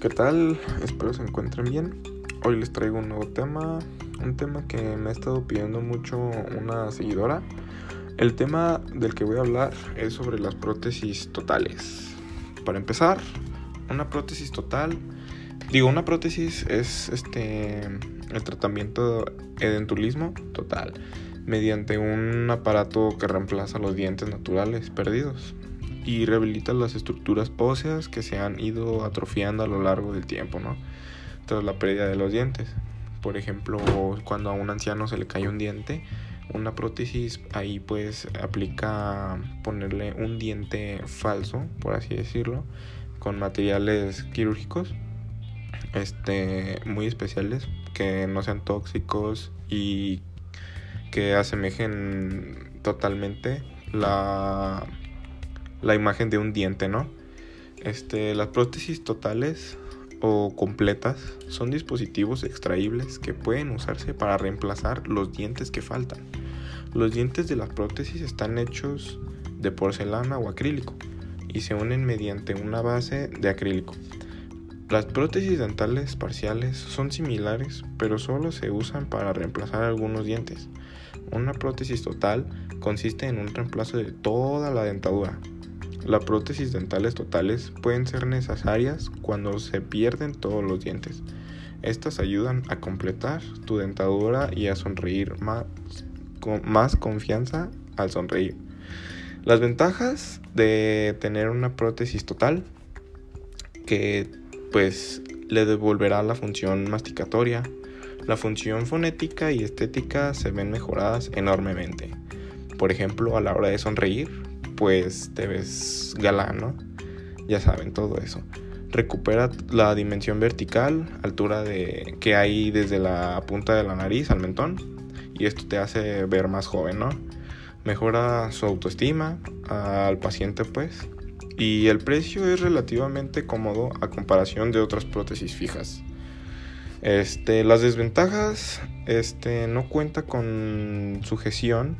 ¿Qué tal? Espero se encuentren bien. Hoy les traigo un nuevo tema, un tema que me ha estado pidiendo mucho una seguidora. El tema del que voy a hablar es sobre las prótesis totales. Para empezar, una prótesis total, digo, una prótesis es este el tratamiento edentulismo total mediante un aparato que reemplaza los dientes naturales perdidos y rehabilita las estructuras óseas que se han ido atrofiando a lo largo del tiempo, ¿no? Tras la pérdida de los dientes. Por ejemplo, cuando a un anciano se le cae un diente, una prótesis ahí pues aplica ponerle un diente falso, por así decirlo, con materiales quirúrgicos este muy especiales que no sean tóxicos y que asemejen totalmente la la imagen de un diente, ¿no? Este, las prótesis totales o completas son dispositivos extraíbles que pueden usarse para reemplazar los dientes que faltan. Los dientes de las prótesis están hechos de porcelana o acrílico y se unen mediante una base de acrílico. Las prótesis dentales parciales son similares, pero solo se usan para reemplazar algunos dientes. Una prótesis total consiste en un reemplazo de toda la dentadura, las prótesis dentales totales pueden ser necesarias cuando se pierden todos los dientes. Estas ayudan a completar tu dentadura y a sonreír más con más confianza al sonreír. Las ventajas de tener una prótesis total que pues le devolverá la función masticatoria, la función fonética y estética se ven mejoradas enormemente. Por ejemplo, a la hora de sonreír, pues te ves galán, ¿no? Ya saben todo eso. Recupera la dimensión vertical, altura de que hay desde la punta de la nariz al mentón y esto te hace ver más joven, ¿no? Mejora su autoestima al paciente, pues. Y el precio es relativamente cómodo a comparación de otras prótesis fijas. Este, las desventajas, este, no cuenta con sujeción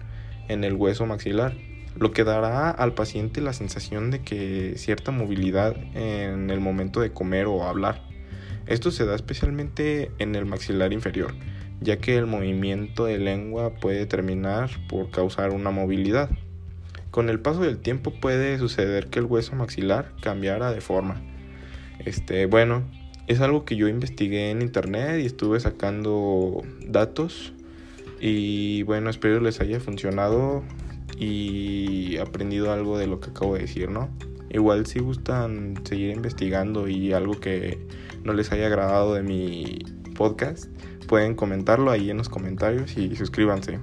en el hueso maxilar lo que dará al paciente la sensación de que cierta movilidad en el momento de comer o hablar. Esto se da especialmente en el maxilar inferior, ya que el movimiento de lengua puede terminar por causar una movilidad. Con el paso del tiempo puede suceder que el hueso maxilar cambiara de forma. Este, bueno, es algo que yo investigué en internet y estuve sacando datos y bueno, espero les haya funcionado y aprendido algo de lo que acabo de decir, ¿no? Igual si gustan seguir investigando y algo que no les haya agradado de mi podcast, pueden comentarlo ahí en los comentarios y suscríbanse.